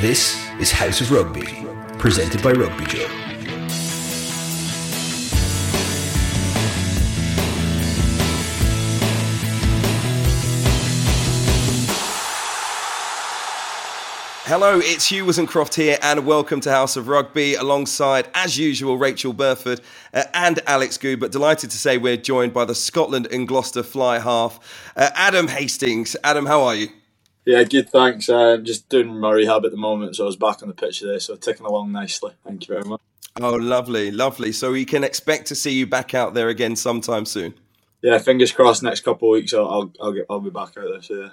This is House of Rugby, presented by Rugby Joe. Hello, it's Hugh Woozencroft here, and welcome to House of Rugby, alongside, as usual, Rachel Burford uh, and Alex Goode. But delighted to say we're joined by the Scotland and Gloucester fly half, uh, Adam Hastings. Adam, how are you? Yeah, good. Thanks. Uh, I'm just doing my rehab at the moment, so I was back on the pitch today, so ticking along nicely. Thank you very much. Oh, lovely, lovely. So we can expect to see you back out there again sometime soon. Yeah, fingers crossed. Next couple of weeks, I'll I'll, I'll get I'll be back out there. So yeah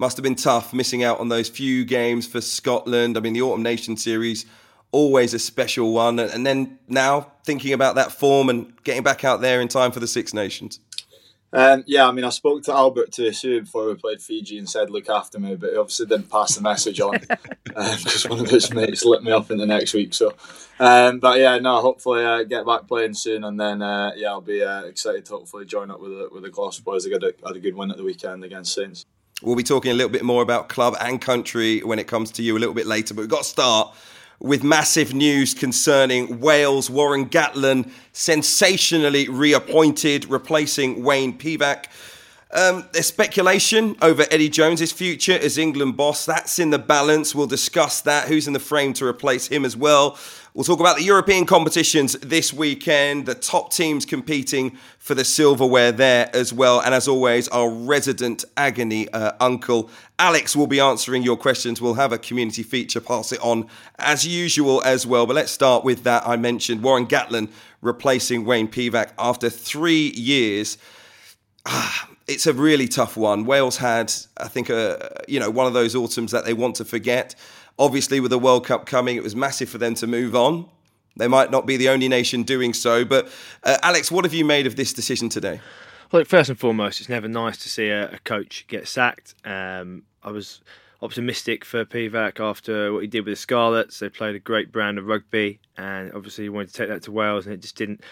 must have been tough missing out on those few games for Scotland. I mean, the Autumn Nation Series, always a special one. And then now thinking about that form and getting back out there in time for the Six Nations. Um, yeah, I mean, I spoke to Albert Tuisue before we played Fiji and said, look after me, but he obviously didn't pass the message on because um, one of his mates lit me up in the next week. So, um, but yeah, no, hopefully uh, get back playing soon, and then uh, yeah, I'll be uh, excited to hopefully join up with the, with the Gloucester boys. They got a, had a good win at the weekend against Saints. We'll be talking a little bit more about club and country when it comes to you a little bit later, but we've got to start with massive news concerning Wales. Warren Gatland sensationally reappointed, replacing Wayne Pivac. Um, there's speculation over Eddie Jones's future as England boss. That's in the balance. We'll discuss that. Who's in the frame to replace him as well? We'll talk about the European competitions this weekend, the top teams competing for the silverware there as well. And as always, our resident agony uh, uncle, Alex, will be answering your questions. We'll have a community feature, pass it on as usual as well. But let's start with that. I mentioned Warren Gatland replacing Wayne Pivac after three years. Ah, it's a really tough one. Wales had, I think, a you know one of those autumns that they want to forget. Obviously, with the World Cup coming, it was massive for them to move on. They might not be the only nation doing so. But, uh, Alex, what have you made of this decision today? Well, first and foremost, it's never nice to see a, a coach get sacked. Um, I was optimistic for Pivac after what he did with the Scarlets. They played a great brand of rugby, and obviously he wanted to take that to Wales, and it just didn't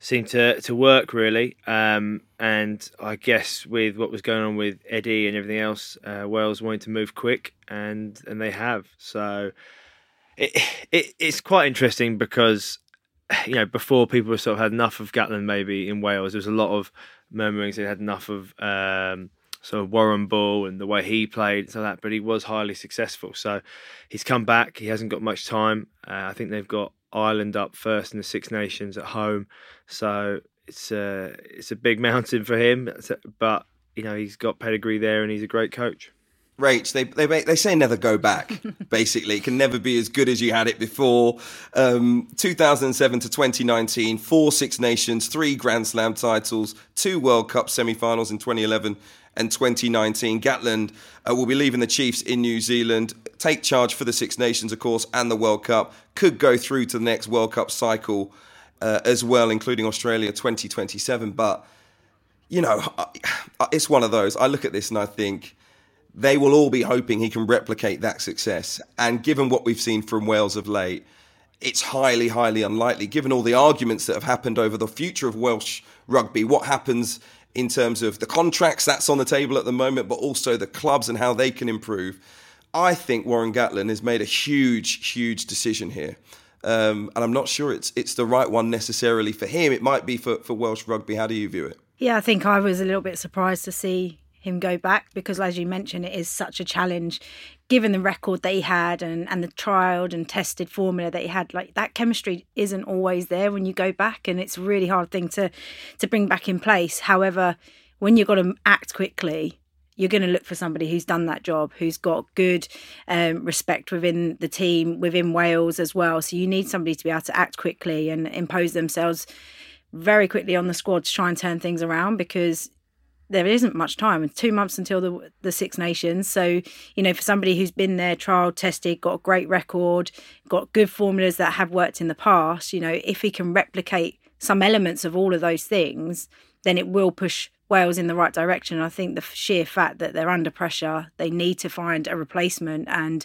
seemed to to work really. Um, and I guess with what was going on with Eddie and everything else, uh, Wales wanted to move quick, and and they have. So it, it it's quite interesting because you know before people sort of had enough of Gatland maybe in Wales, there was a lot of murmurings they had enough of. Um, sort of Warren Ball and the way he played so that, but he was highly successful. So he's come back. He hasn't got much time. Uh, I think they've got Ireland up first in the Six Nations at home. So it's a it's a big mountain for him, but you know he's got pedigree there and he's a great coach. Rach, they, they they say never go back. basically, it can never be as good as you had it before. Um, 2007 to 2019, four Six Nations, three Grand Slam titles, two World Cup semi-finals in 2011 and 2019. Gatland uh, will be leaving the Chiefs in New Zealand, take charge for the Six Nations, of course, and the World Cup. Could go through to the next World Cup cycle uh, as well, including Australia 2027. But, you know, it's one of those. I look at this and I think they will all be hoping he can replicate that success. And given what we've seen from Wales of late, it's highly, highly unlikely, given all the arguments that have happened over the future of Welsh rugby, what happens in terms of the contracts that's on the table at the moment, but also the clubs and how they can improve. I think Warren Gatland has made a huge, huge decision here. Um, and I'm not sure it's it's the right one necessarily for him. It might be for, for Welsh rugby. How do you view it? Yeah, I think I was a little bit surprised to see him go back because, as you mentioned, it is such a challenge given the record that he had and, and the trialed and tested formula that he had. Like that chemistry isn't always there when you go back, and it's a really hard thing to to bring back in place. However, when you've got to act quickly, you're going to look for somebody who's done that job, who's got good um, respect within the team, within Wales as well. So you need somebody to be able to act quickly and impose themselves very quickly on the squad to try and turn things around because there isn't much time. It's two months until the the Six Nations. So you know, for somebody who's been there, trial tested, got a great record, got good formulas that have worked in the past. You know, if he can replicate some elements of all of those things, then it will push Wales in the right direction. I think the sheer fact that they're under pressure, they need to find a replacement, and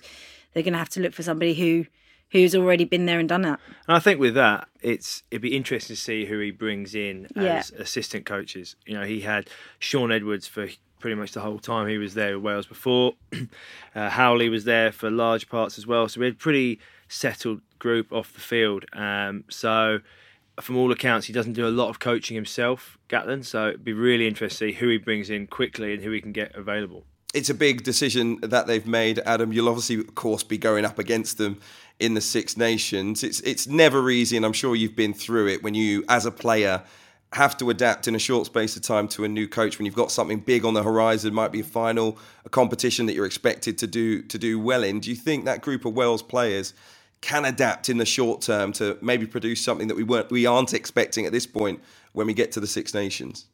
they're going to have to look for somebody who who's already been there and done that. And I think with that, it's it'd be interesting to see who he brings in as yeah. assistant coaches. You know, he had Shaun Edwards for pretty much the whole time he was there with Wales before. uh, Howley was there for large parts as well. So we had a pretty settled group off the field. Um, so from all accounts, he doesn't do a lot of coaching himself, Gatland. So it'd be really interesting to see who he brings in quickly and who he can get available. It's a big decision that they've made, Adam. You'll obviously, of course, be going up against them in the Six Nations. It's it's never easy, and I'm sure you've been through it when you, as a player, have to adapt in a short space of time to a new coach when you've got something big on the horizon might be a final a competition that you're expected to do to do well in do you think that group of Wales players can adapt in the short term to maybe produce something that we weren't we aren't expecting at this point when we get to the Six Nations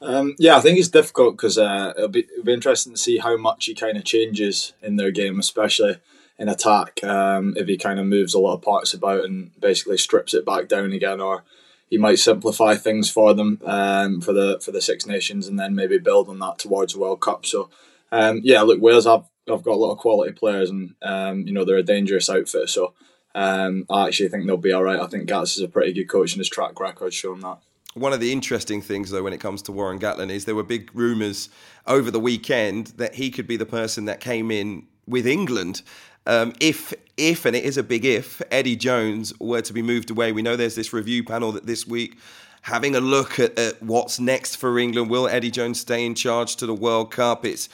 um, yeah, I think it's difficult because uh, it'll, be, it'll be interesting to see how much he kind of changes in their game, especially in attack. Um, if he kind of moves a lot of parts about and basically strips it back down again, or he might simplify things for them um, for the for the Six Nations and then maybe build on that towards the World Cup. So um, yeah, look, Wales have have got a lot of quality players and um, you know they're a dangerous outfit. So um, I actually think they'll be all right. I think Gats is a pretty good coach and his track record shown that. One of the interesting things, though, when it comes to Warren Gatland, is there were big rumours over the weekend that he could be the person that came in with England um, if if and it is a big if Eddie Jones were to be moved away, we know there's this review panel that this week having a look at, at what's next for England. Will Eddie Jones stay in charge to the World Cup? It's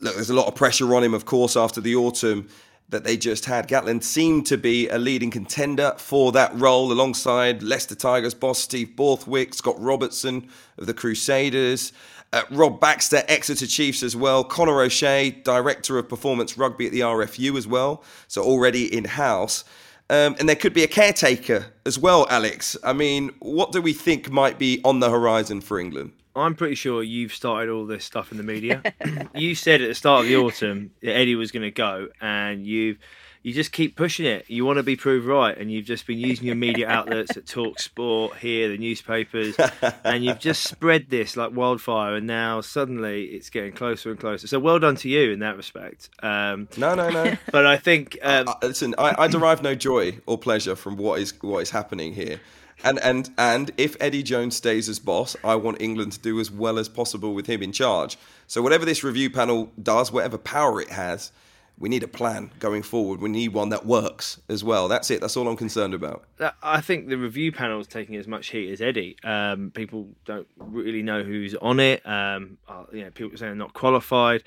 look, there's a lot of pressure on him, of course, after the autumn that they just had. Gatland seemed to be a leading contender for that role alongside Leicester Tigers boss Steve Borthwick, Scott Robertson of the Crusaders. Uh, Rob Baxter, Exeter Chiefs as well. Conor O'Shea, Director of Performance Rugby at the RFU as well. So already in house. Um, and there could be a caretaker as well, Alex. I mean, what do we think might be on the horizon for England? I'm pretty sure you've started all this stuff in the media. you said at the start of the autumn that Eddie was going to go, and you've you just keep pushing it. You want to be proved right, and you've just been using your media outlets at Talk Sport, here, the newspapers, and you've just spread this like wildfire. And now suddenly it's getting closer and closer. So well done to you in that respect. Um, no, no, no. But I think um, uh, listen, I, I derive no joy or pleasure from what is what is happening here. And and and if Eddie Jones stays as boss, I want England to do as well as possible with him in charge. So whatever this review panel does, whatever power it has, we need a plan going forward. We need one that works as well. That's it. That's all I'm concerned about. I think the review panel is taking as much heat as Eddie. Um, people don't really know who's on it. Um, uh, you know, people saying they're not qualified.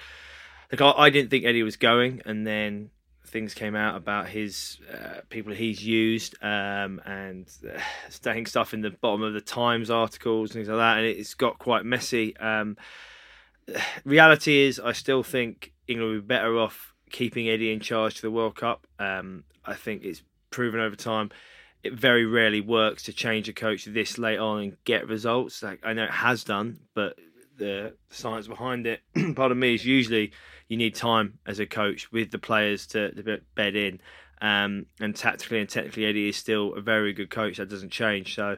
Like I, I, didn't think Eddie was going, and then things came out about his uh, people he's used um, and uh, stuff in the bottom of the Times articles and things like that, and it's got quite messy. Um, reality is, I still think England would be better off keeping Eddie in charge to the World Cup. Um, I think it's proven over time. It very rarely works to change a coach this late on and get results. Like I know it has done, but the science behind it, part of me, is usually you need time as a coach with the players to, to bed in. Um, and tactically and technically, Eddie is still a very good coach. That doesn't change. So,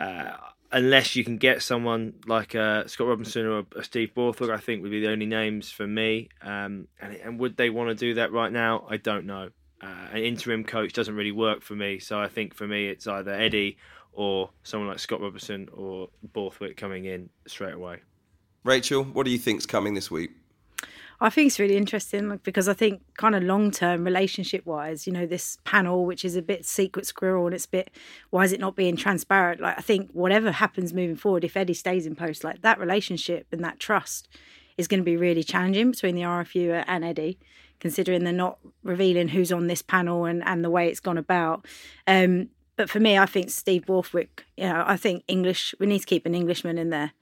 uh, unless you can get someone like uh, Scott Robinson or Steve Borthwick, I think would be the only names for me. Um, and, and, would they want to do that right now? I don't know. Uh, an interim coach doesn't really work for me, so I think for me it's either Eddie or someone like Scott Robinson or Borthwick coming in straight away. Rachel, what do you think's coming this week? I think it's really interesting because I think kind of long term relationship wise, you know, this panel which is a bit secret squirrel and it's a bit why is it not being transparent? Like I think whatever happens moving forward, if Eddie stays in post, like that relationship and that trust is going to be really challenging between the RFU and Eddie, considering they're not revealing who's on this panel and, and the way it's gone about. Um, but for me, I think Steve Borthwick, you know, I think English, we need to keep an Englishman in there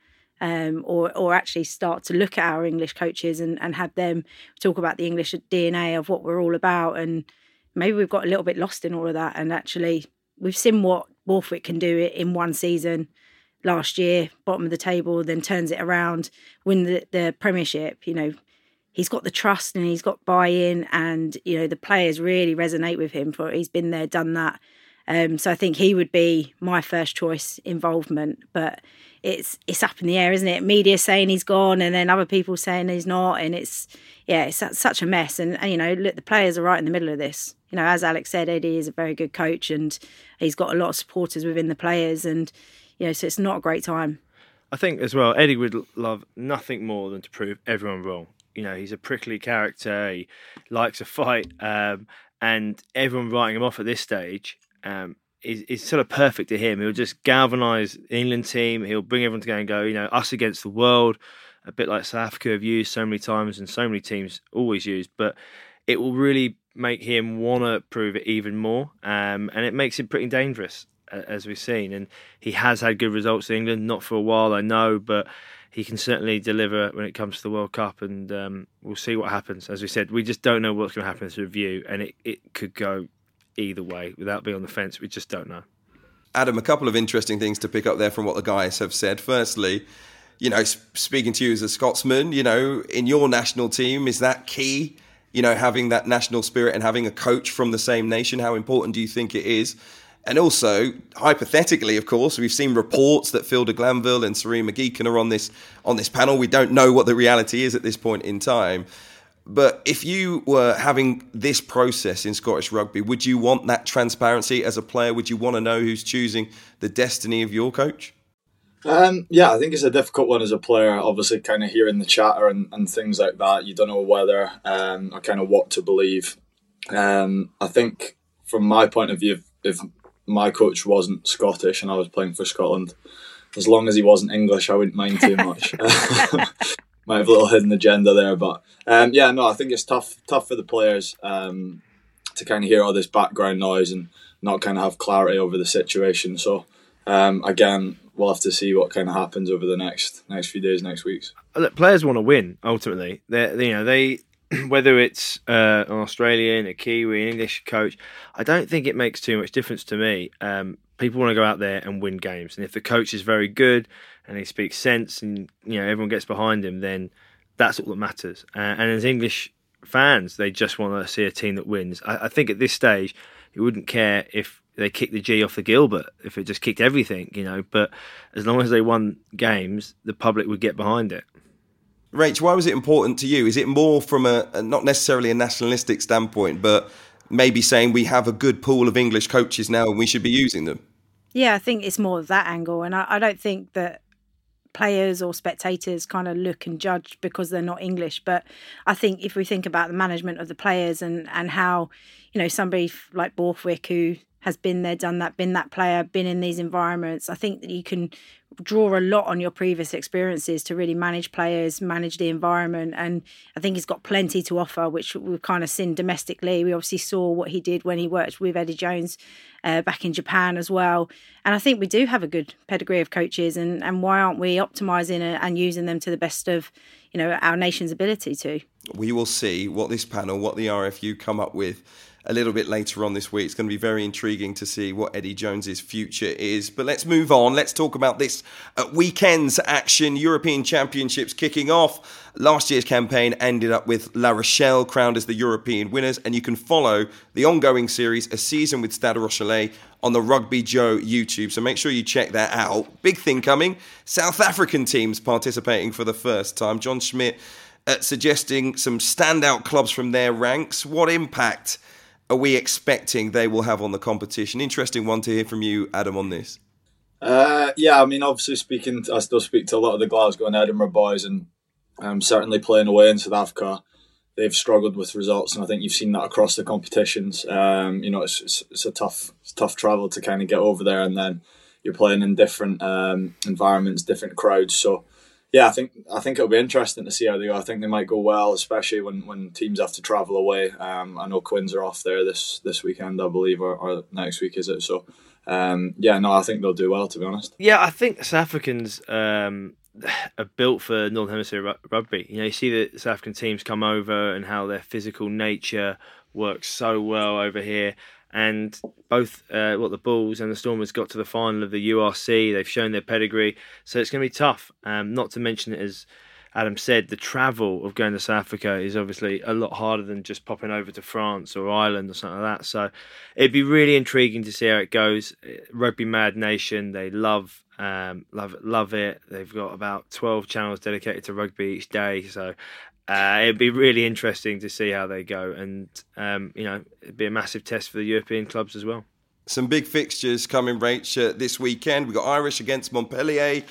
um, or or actually start to look at our English coaches and, and have them talk about the English DNA of what we're all about. And maybe we've got a little bit lost in all of that. And actually, we've seen what Borthwick can do in one season last year, bottom of the table, then turns it around, win the, the Premiership. You know, he's got the trust and he's got buy-in, and you know the players really resonate with him. For he's been there, done that. Um, so I think he would be my first choice involvement, but it's it's up in the air, isn't it? Media saying he's gone, and then other people saying he's not, and it's yeah, it's such a mess. And, and you know, look, the players are right in the middle of this. You know, as Alex said, Eddie is a very good coach, and he's got a lot of supporters within the players, and you know, so it's not a great time. I think as well, Eddie would love nothing more than to prove everyone wrong. You know, he's a prickly character. He likes a fight, um, and everyone writing him off at this stage um, is, is sort of perfect to him. He'll just galvanise the England team. He'll bring everyone together and go, you know, us against the world. A bit like South Africa have used so many times, and so many teams always used. But it will really make him want to prove it even more, um, and it makes him pretty dangerous as we've seen. And he has had good results in England, not for a while, I know, but he can certainly deliver when it comes to the World Cup. And um, we'll see what happens. As we said, we just don't know what's going to happen in this review, and it, it could go either way without being on the fence. We just don't know. Adam, a couple of interesting things to pick up there from what the guys have said. Firstly, you know, speaking to you as a Scotsman, you know, in your national team, is that key? You know, having that national spirit and having a coach from the same nation, how important do you think it is? And also, hypothetically, of course, we've seen reports that Phil de Glanville and Sir Ian McGeechan are on this on this panel. We don't know what the reality is at this point in time. But if you were having this process in Scottish rugby, would you want that transparency as a player? Would you want to know who's choosing the destiny of your coach? Um, yeah, I think it's a difficult one as a player. Obviously, kind of hearing the chatter and, and things like that, you don't know whether um, or kind of what to believe. Um, I think, from my point of view, if, if my coach wasn't Scottish and I was playing for Scotland, as long as he wasn't English, I wouldn't mind too much. Might have a little hidden agenda there, but um, yeah, no, I think it's tough, tough for the players um, to kind of hear all this background noise and not kind of have clarity over the situation. So um, again, we'll have to see what kind of happens over the next next few days, next weeks. Look, players want to win ultimately. They, you know, they whether it's uh, an Australian, a Kiwi, an English coach, I don't think it makes too much difference to me. Um, people want to go out there and win games, and if the coach is very good and he speaks sense, and you know everyone gets behind him, then that's all that matters. Uh, and as English fans, they just want to see a team that wins. I, I think at this stage, you wouldn't care if they kicked the G off the Gilbert, if it just kicked everything, you know. But as long as they won games, the public would get behind it. Rach, why was it important to you? Is it more from a, a, not necessarily a nationalistic standpoint, but maybe saying we have a good pool of English coaches now and we should be using them? Yeah, I think it's more of that angle, and I, I don't think that players or spectators kind of look and judge because they're not English. But I think if we think about the management of the players and and how you know somebody like Borthwick who has been there, done that, been that player, been in these environments. I think that you can draw a lot on your previous experiences to really manage players, manage the environment. And I think he's got plenty to offer, which we've kind of seen domestically. We obviously saw what he did when he worked with Eddie Jones uh, back in Japan as well. And I think we do have a good pedigree of coaches. And, and why aren't we optimizing and using them to the best of, you know, our nation's ability to? We will see what this panel, what the RFU come up with a little bit later on this week. It's going to be very intriguing to see what Eddie Jones's future is. But let's move on. Let's talk about this uh, weekend's action. European Championships kicking off. Last year's campaign ended up with La Rochelle crowned as the European winners, and you can follow the ongoing series, A Season with Stade Rochelais, on the Rugby Joe YouTube. So make sure you check that out. Big thing coming South African teams participating for the first time. John Schmidt uh, suggesting some standout clubs from their ranks. What impact? are we expecting they will have on the competition? Interesting one to hear from you, Adam, on this. Uh, yeah, I mean, obviously speaking, I still speak to a lot of the Glasgow and Edinburgh boys, and um, certainly playing away in South Africa, they've struggled with results, and I think you've seen that across the competitions. Um, you know, it's, it's, it's a tough, it's tough travel to kind of get over there, and then you're playing in different um, environments, different crowds, so yeah, I think I think it'll be interesting to see how they go. I think they might go well, especially when, when teams have to travel away. Um, I know Quins are off there this this weekend, I believe, or, or next week is it? So, um, yeah, no, I think they'll do well. To be honest. Yeah, I think South Africans um, are built for Northern Hemisphere rugby. You know, you see the South African teams come over and how their physical nature works so well over here and both uh, what the Bulls and the Stormers got to the final of the URC. They've shown their pedigree, so it's going to be tough. Um, not to mention, as Adam said, the travel of going to South Africa is obviously a lot harder than just popping over to France or Ireland or something like that. So it'd be really intriguing to see how it goes. Rugby Mad Nation, they love. Um, love love it. They've got about twelve channels dedicated to rugby each day, so uh, it'd be really interesting to see how they go, and um, you know, it'd be a massive test for the European clubs as well. Some big fixtures coming, Rach, uh, this weekend. We've got Irish against Montpellier.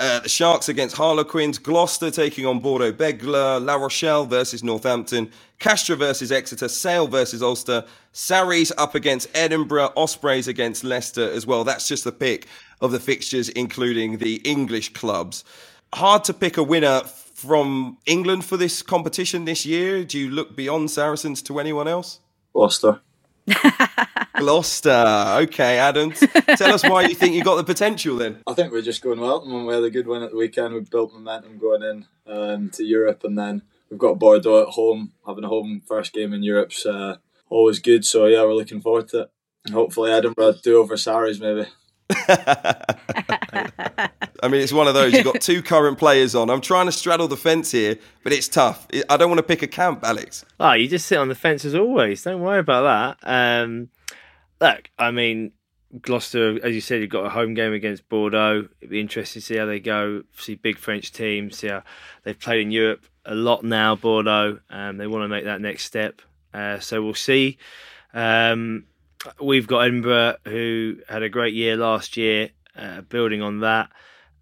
Uh, the Sharks against Harlequins, Gloucester taking on Bordeaux Bègles, La Rochelle versus Northampton, Castres versus Exeter, Sale versus Ulster, Sarries up against Edinburgh, Ospreys against Leicester as well. That's just the pick of the fixtures, including the English clubs. Hard to pick a winner from England for this competition this year. Do you look beyond Saracens to anyone else? Gloucester. Gloucester. Okay, Adam. Tell us why you think you got the potential then. I think we're just going well. And we had a good win at the weekend. We've built momentum going in um, to Europe, and then we've got Bordeaux at home. Having a home first game in Europe's uh, always good. So yeah, we're looking forward to it. And hopefully Edinburgh do over Sarries maybe. I mean, it's one of those. You've got two current players on. I'm trying to straddle the fence here, but it's tough. I don't want to pick a camp, Alex. Oh, you just sit on the fence as always. Don't worry about that. Um, look, I mean, Gloucester, as you said, you've got a home game against Bordeaux. It'd be interesting to see how they go. See big French teams. See how they've played in Europe a lot now. Bordeaux. Um, they want to make that next step. Uh, so we'll see. Um, we've got Edinburgh, who had a great year last year. Uh, building on that,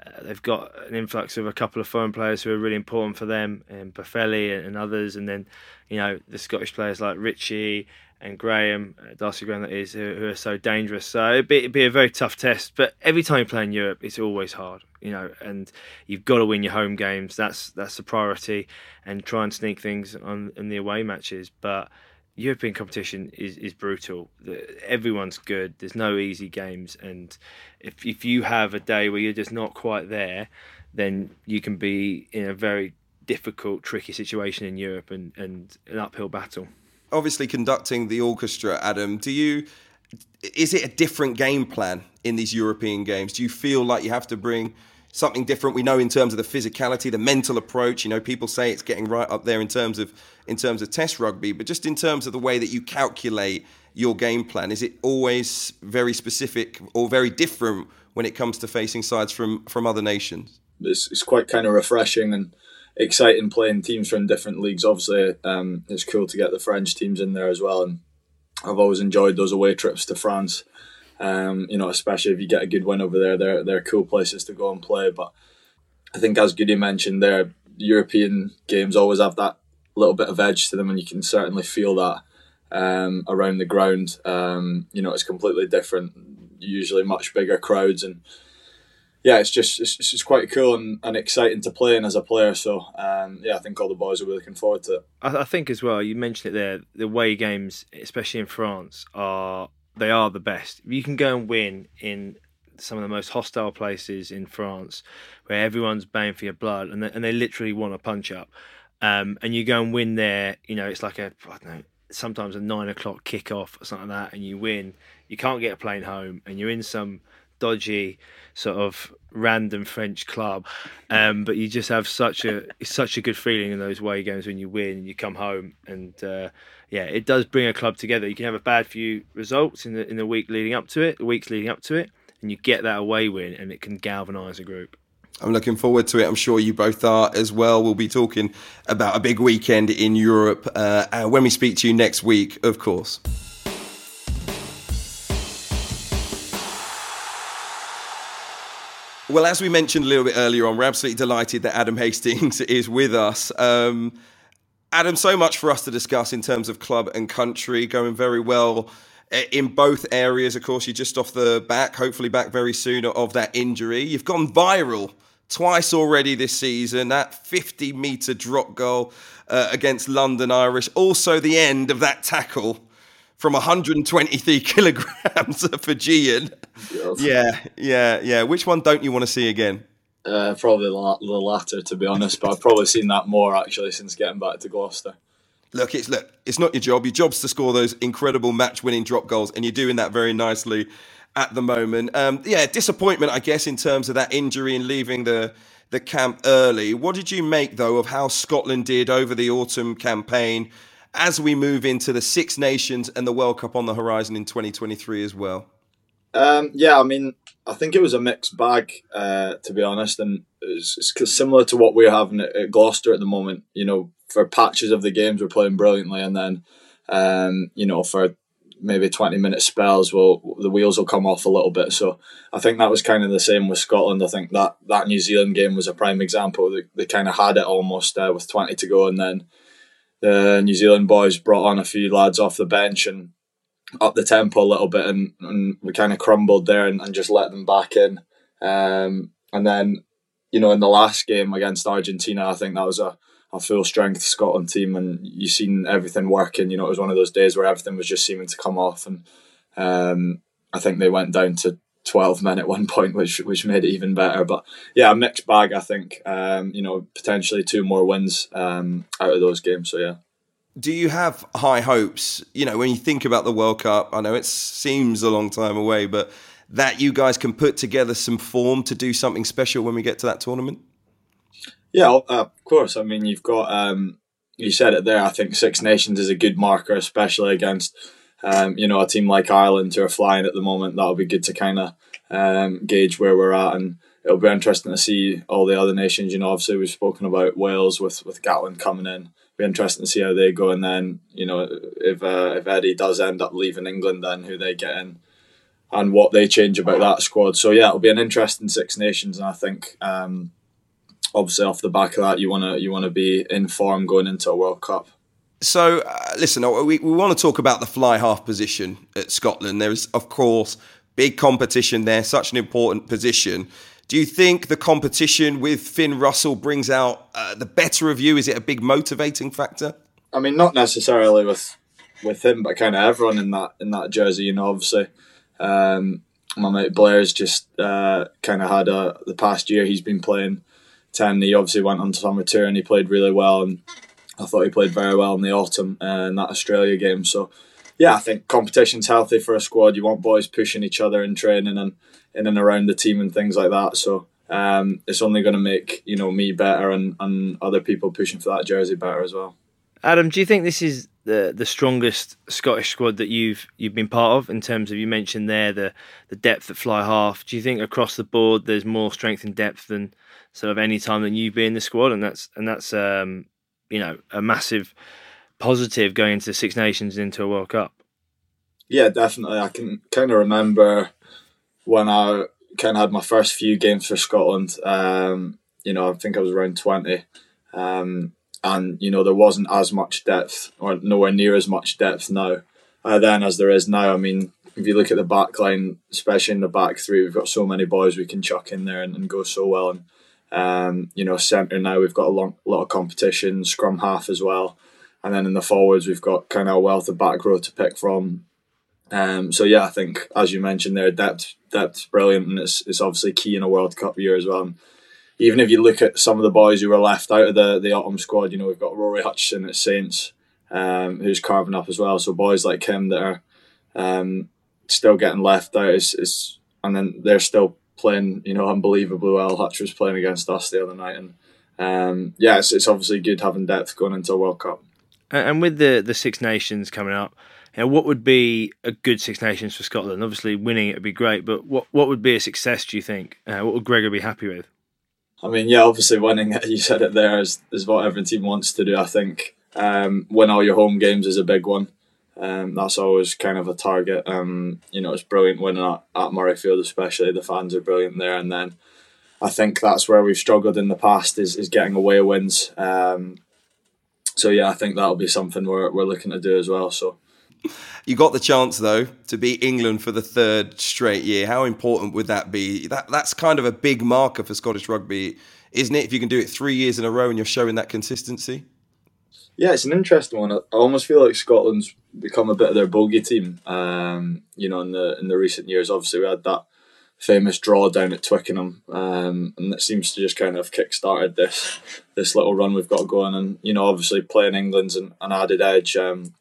uh, they've got an influx of a couple of foreign players who are really important for them, and Boffelli and, and others, and then you know the Scottish players like Ritchie and Graham, uh, Darcy Graham, that is, who, who, are so dangerous. So it'd be, it'd be a very tough test. But every time you play in Europe, it's always hard, you know, and you've got to win your home games. That's that's the priority, and try and sneak things on in the away matches. But European competition is, is brutal. Everyone's good. There's no easy games, and if if you have a day where you're just not quite there, then you can be in a very difficult, tricky situation in Europe and, and an uphill battle. Obviously, conducting the orchestra, Adam. Do you is it a different game plan in these European games? Do you feel like you have to bring something different. We know in terms of the physicality, the mental approach. You know, people say it's getting right up there in terms of in terms of Test rugby, but just in terms of the way that you calculate your game plan, is it always very specific or very different when it comes to facing sides from from other nations? It's, it's quite kind of refreshing and exciting playing teams from different leagues. Obviously, um, it's cool to get the French teams in there as well, and I've always enjoyed those away trips to France. Um, you know, especially if you get a good win over there, they're they're cool places to go and play. But I think, as Goody mentioned, there European games always have that little bit of edge to them, and you can certainly feel that um, around the ground. Um, you know, it's completely different. Usually, much bigger crowds, and yeah, it's just it's, it's just quite cool and, and exciting to play in as a player. So um, yeah, I think all the boys are looking forward to it. I, I think as well. You mentioned it there. The away games, especially in France, are they are the best. You can go and win in some of the most hostile places in France, where everyone's baying for your blood, and they, and they literally want a punch up. Um, and you go and win there. You know, it's like a I don't know, sometimes a nine o'clock kickoff or something like that, and you win. You can't get a plane home, and you're in some dodgy sort of random French club, um, but you just have such a such a good feeling in those away games when you win. You come home, and uh, yeah, it does bring a club together. You can have a bad few results in the in the week leading up to it, the weeks leading up to it, and you get that away win, and it can galvanise a group. I'm looking forward to it. I'm sure you both are as well. We'll be talking about a big weekend in Europe uh, when we speak to you next week, of course. Well, as we mentioned a little bit earlier on, we're absolutely delighted that Adam Hastings is with us. Um, Adam, so much for us to discuss in terms of club and country, going very well eh, in both areas. Of course, you're just off the back, hopefully back very soon of that injury. You've gone viral twice already this season. That 50 metre drop goal uh, against London Irish. Also, the end of that tackle from 123 kilograms for Fijian. Yes. Yeah, yeah, yeah. Which one don't you want to see again? Uh, probably the latter, to be honest. But I've probably seen that more actually since getting back to Gloucester. Look, it's look, it's not your job. Your job's to score those incredible match-winning drop goals, and you're doing that very nicely at the moment. Um, yeah, disappointment, I guess, in terms of that injury and leaving the the camp early. What did you make though of how Scotland did over the autumn campaign? As we move into the Six Nations and the World Cup on the horizon in 2023 as well? Um, yeah, I mean, I think it was a mixed bag, uh, to be honest, and it's, it's, similar to what we're having at, at, Gloucester at the moment. You know, for patches of the games, we're playing brilliantly, and then, um, you know, for maybe 20 minute spells will the wheels will come off a little bit so i think that was kind of the same with scotland i think that that new zealand game was a prime example they, they kind of had it almost uh, with 20 to go and then the new zealand boys brought on a few lads off the bench and up the tempo a little bit and, and we kind of crumbled there and, and just let them back in um, and then you know in the last game against argentina i think that was a a full strength Scotland team, and you seen everything working. You know, it was one of those days where everything was just seeming to come off, and um, I think they went down to twelve men at one point, which which made it even better. But yeah, a mixed bag. I think um, you know potentially two more wins um, out of those games. So yeah. Do you have high hopes? You know, when you think about the World Cup, I know it seems a long time away, but that you guys can put together some form to do something special when we get to that tournament. Yeah, uh, of course. I mean, you've got um, you said it there. I think Six Nations is a good marker, especially against um, you know a team like Ireland who are flying at the moment. That'll be good to kind of um, gauge where we're at, and it'll be interesting to see all the other nations. You know, obviously we've spoken about Wales with with Gatland coming in. Be interesting to see how they go, and then you know if uh, if Eddie does end up leaving England, then who they get in. And what they change about that squad. So yeah, it'll be an interesting Six Nations, and I think um, obviously off the back of that, you want to you want to be in form going into a World Cup. So, uh, listen, uh, we, we want to talk about the fly half position at Scotland. There is, of course, big competition there, such an important position. Do you think the competition with Finn Russell brings out uh, the better of you? Is it a big motivating factor? I mean, not necessarily with with him, but kind of everyone in that in that jersey. You know, obviously, um, my mate Blair's just uh, kind of had a the past year he's been playing 10. He obviously went on to summer tour and He played really well, and I thought he played very well in the autumn uh, in that Australia game. So, yeah, I think competition's healthy for a squad. You want boys pushing each other in training and in and around the team and things like that. So, um, it's only going to make you know me better and, and other people pushing for that jersey better as well. Adam, do you think this is the the strongest Scottish squad that you've you've been part of in terms of you mentioned there the the depth at fly half? Do you think across the board there's more strength and depth than sort of any time than you've been in the squad, and that's and that's um, you know a massive positive going into the Six Nations into a World Cup. Yeah, definitely. I can kind of remember when I kind of had my first few games for Scotland. Um, you know, I think I was around twenty, um, and you know there wasn't as much depth, or nowhere near as much depth now uh, then as there is now. I mean, if you look at the back line, especially in the back three, we've got so many boys we can chuck in there and, and go so well. And um, you know, centre now we've got a long, lot of competition, scrum half as well, and then in the forwards we've got kind of a wealth of back row to pick from. Um, so yeah, I think as you mentioned there, depth depth's brilliant, and it's it's obviously key in a World Cup year as well. And even if you look at some of the boys who were left out of the the autumn squad, you know we've got Rory Hutchinson at Saints, um, who's carving up as well. So boys like him that are um, still getting left out is, is and then they're still playing, you know, unbelievably well. Hutch was playing against us the other night, and um, yeah, it's, it's obviously good having depth going into a World Cup. And with the the Six Nations coming up, you know, what would be a good Six Nations for Scotland? Obviously, winning it would be great, but what what would be a success? Do you think? Uh, what would Gregor be happy with? I mean, yeah, obviously winning it. You said it there is is what every team wants to do. I think um, win all your home games is a big one. Um, that's always kind of a target. Um, you know, it's brilliant winning at, at Murrayfield, especially the fans are brilliant there. And then I think that's where we've struggled in the past is, is getting away wins. Um, so yeah, I think that'll be something we're we're looking to do as well. So. You got the chance though to beat England for the third straight year. How important would that be? That that's kind of a big marker for Scottish rugby, isn't it? If you can do it three years in a row and you're showing that consistency. Yeah, it's an interesting one. I almost feel like Scotland's become a bit of their bogey team. Um, you know, in the in the recent years, obviously we had that famous draw down at Twickenham, um, and it seems to just kind of kick-started this this little run we've got going. And you know, obviously playing England's an, an added edge, um,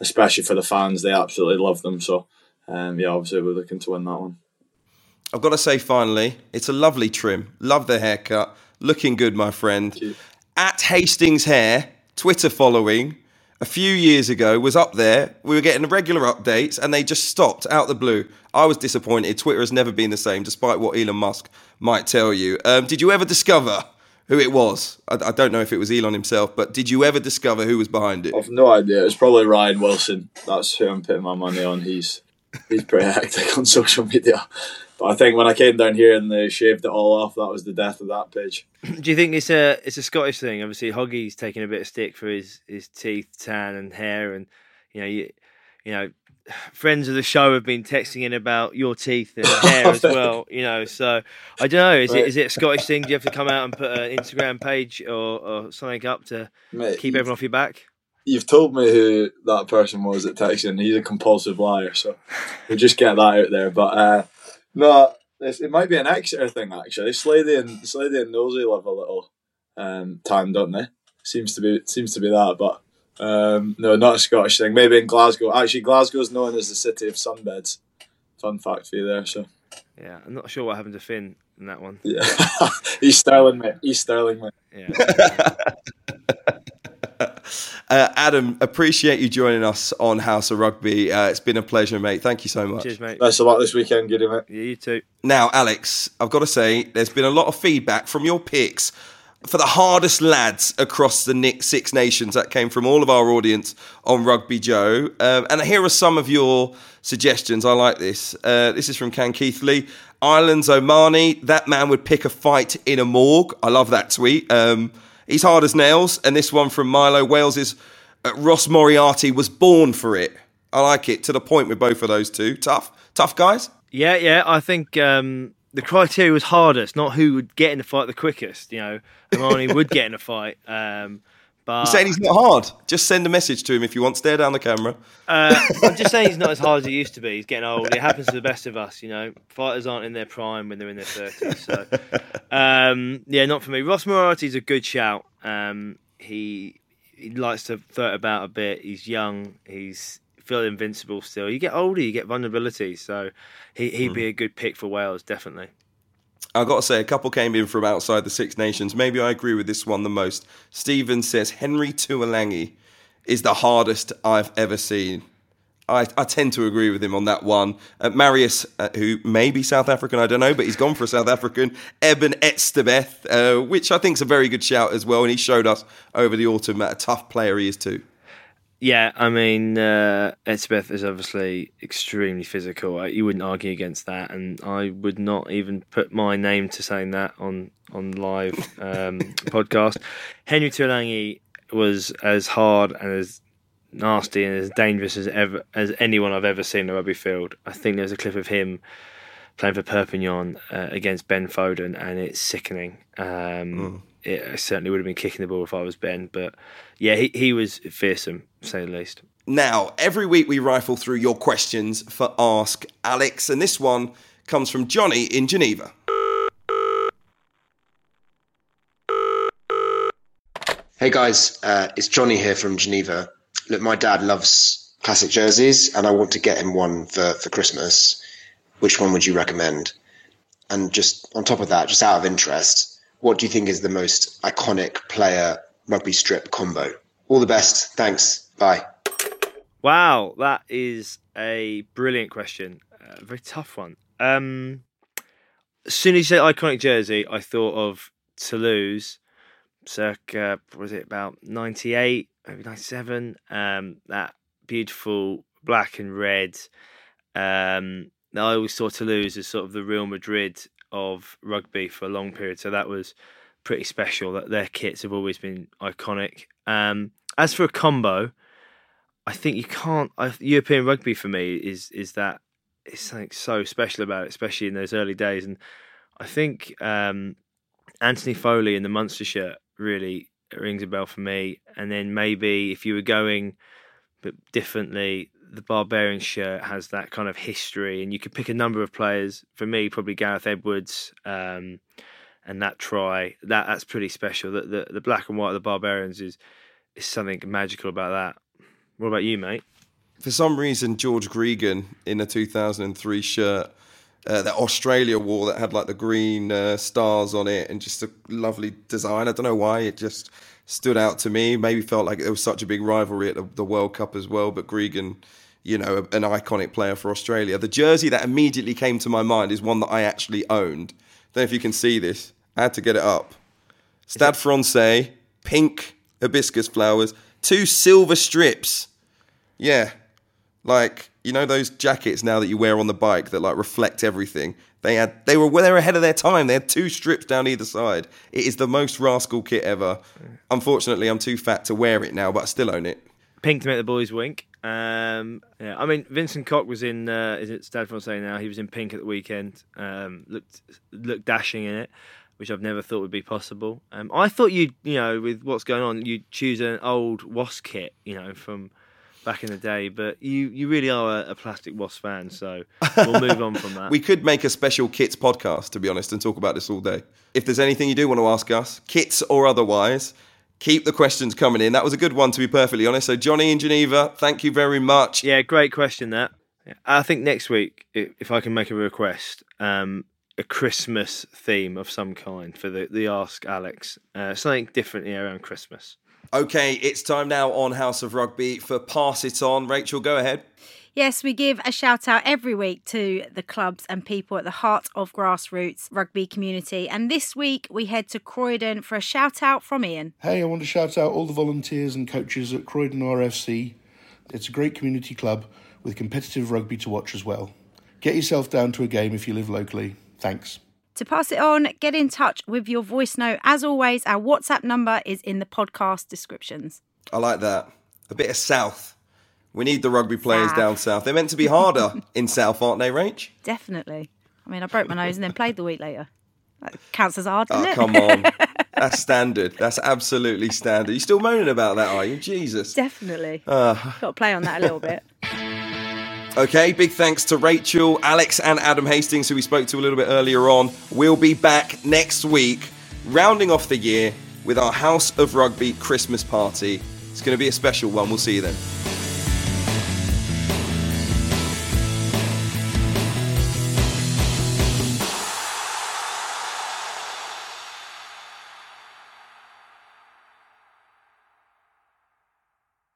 especially for the fans. They absolutely love them. So um, yeah, obviously we're looking to win that one. I've got to say, finally, it's a lovely trim. Love the haircut. Looking good, my friend. At Hastings Hair Twitter following a few years ago was up there. We were getting regular updates and they just stopped out the blue. I was disappointed. Twitter has never been the same, despite what Elon Musk might tell you. Um, did you ever discover who it was. I, I, don't know if it was Elon himself, but did you ever discover who was behind it? I've no idea. It's probably Ryan Wilson. That's who I'm putting my money on. He's he's pretty hectic on social media. But I think when I came down here and they shaved it all off, that was the death of that page. Do you think it's a it's a Scottish thing? Obviously, Hoggy's taking a bit of stick for his, his teeth, tan, and hair, and you know you you know friends of the show have been texting in about your teeth and hair as well. You know, so I don't know. Is right. it is it a Scottish thing? Do you have to come out and put an Instagram page or, or something up to Mate, keep everyone off your back? You've told me who that person was that texted. He's a compulsive liar, so we'll just get that out there. But uh, no, it might be an Exeter thing actually. Slady and Slady and Nosey love a little um, time, don't they? Seems to be seems to be that, but um, no, not a Scottish thing. Maybe in Glasgow. Actually, Glasgow is known as the city of sunbeds. Fun fact for you there. So. Yeah, I'm not sure what happened to Finn in that one. Yeah, he's sterling, mate. He's sterling, mate. Yeah. uh, Adam, appreciate you joining us on House of Rugby. Uh, it's been a pleasure, mate. Thank you so much. Cheers, mate. Best of luck this weekend, Giddy, mate. Yeah, you too. Now, Alex, I've got to say, there's been a lot of feedback from your picks for the hardest lads across the Six Nations. That came from all of our audience on Rugby Joe. Um, and here are some of your suggestions. I like this. Uh, this is from Can Keithley. Ireland's O'Mahony. That man would pick a fight in a morgue. I love that tweet. Um, he's hard as nails. And this one from Milo. Wales is uh, Ross Moriarty was born for it. I like it to the point with both of those two. Tough, tough guys. Yeah, yeah. I think um, the criteria was hardest, not who would get in the fight the quickest. You know, O'Mahony would get in a fight. Um, but You're saying he's not hard. Just send a message to him if you want. Stare down the camera. Uh, I'm just saying he's not as hard as he used to be. He's getting old. It happens to the best of us. You know, fighters aren't in their prime when they're in their thirties. So, um, yeah, not for me. Ross Moriarty's a good shout. Um, he he likes to flirt about a bit. He's young. He's feel invincible still. You get older, you get vulnerability. So he, he'd mm. be hmm. a good pick for Wales, definitely. I've got to say, a couple came in from outside the Six Nations. Maybe I agree with this one the most. Stephen says Henry Tuilagi is the hardest I've ever seen. I, I tend to agree with him on that one. Uh, Marius, uh, who may be South African, I don't know, but he's gone for a South African. Eben Etzebeth, uh, which I think is a very good shout as well. And he showed us over the autumn that a tough player he is too. Yeah, I mean, uh, Etzebeth is obviously extremely physical. You wouldn't argue against that, and I would not even put my name to saying that on on live um, podcast. Henry Tuilagi was as hard and as nasty and as dangerous as ever as anyone I've ever seen in a rugby field. I think there's a clip of him playing for Perpignan uh, against Ben Foden, and it's sickening. Um, mm I certainly would have been kicking the ball if I was Ben. But yeah, he, he was fearsome, to say the least. Now, every week we rifle through your questions for Ask Alex, and this one comes from Johnny in Geneva. Hey guys, uh, it's Johnny here from Geneva. Look, my dad loves classic jerseys, and I want to get him one for, for Christmas. Which one would you recommend? And just on top of that, just out of interest, what do you think is the most iconic player rugby strip combo? All the best. Thanks. Bye. Wow, that is a brilliant question. A very tough one. Um, as soon as you said iconic jersey, I thought of Toulouse, circa was it about ninety eight, maybe ninety seven. Um, that beautiful black and red. Um, I always saw Toulouse as sort of the Real Madrid of rugby for a long period. So that was pretty special. That their kits have always been iconic. Um, as for a combo, I think you can't. Uh, European rugby for me is is that it's something so special about it, especially in those early days. And I think um, Anthony Foley in the Munster shirt really rings a bell for me. And then maybe if you were going but differently, the Barbarian shirt has that kind of history, and you could pick a number of players. For me, probably Gareth Edwards, um, and that try that that's pretty special. The, the, the black and white of the Barbarians is is something magical about that. What about you, mate? For some reason, George Gregan in a 2003 shirt uh, that Australia wore that had like the green uh, stars on it and just a lovely design. I don't know why it just stood out to me. Maybe felt like there was such a big rivalry at the, the World Cup as well. But Gregan you know, an iconic player for Australia. The jersey that immediately came to my mind is one that I actually owned. I don't know if you can see this. I had to get it up. Stade Francais, pink hibiscus flowers, two silver strips. Yeah, like you know those jackets now that you wear on the bike that like reflect everything. They had they were they were ahead of their time. They had two strips down either side. It is the most rascal kit ever. Unfortunately, I'm too fat to wear it now, but I still own it. Pink to make the boys wink. Um, yeah, I mean Vincent Koch was in uh, is it Stade Francais now? He was in pink at the weekend. Um, looked looked dashing in it, which I've never thought would be possible. Um, I thought you would you know with what's going on you'd choose an old Wasp kit you know from back in the day, but you you really are a, a plastic Wasp fan, so we'll move on from that. We could make a special kits podcast, to be honest, and talk about this all day. If there's anything you do want to ask us, kits or otherwise, keep the questions coming in. That was a good one, to be perfectly honest. So, Johnny in Geneva, thank you very much. Yeah, great question. That I think next week, if I can make a request, um, a Christmas theme of some kind for the the Ask Alex, uh, something different yeah, around Christmas. Okay, it's time now on House of Rugby for Pass It On. Rachel, go ahead. Yes, we give a shout out every week to the clubs and people at the heart of grassroots rugby community. And this week we head to Croydon for a shout out from Ian. Hey, I want to shout out all the volunteers and coaches at Croydon RFC. It's a great community club with competitive rugby to watch as well. Get yourself down to a game if you live locally. Thanks. To pass it on, get in touch with your voice note. As always, our WhatsApp number is in the podcast descriptions. I like that. A bit of South. We need the rugby players South. down south. They're meant to be harder in South, aren't they, Rach? Definitely. I mean, I broke my nose and then played the week later. That counts as hard, doesn't Oh, it? come on. That's standard. That's absolutely standard. You still moaning about that, are you? Jesus. Definitely. Uh. Got to play on that a little bit. Okay, big thanks to Rachel, Alex, and Adam Hastings, who we spoke to a little bit earlier on. We'll be back next week, rounding off the year with our House of Rugby Christmas party. It's going to be a special one. We'll see you then.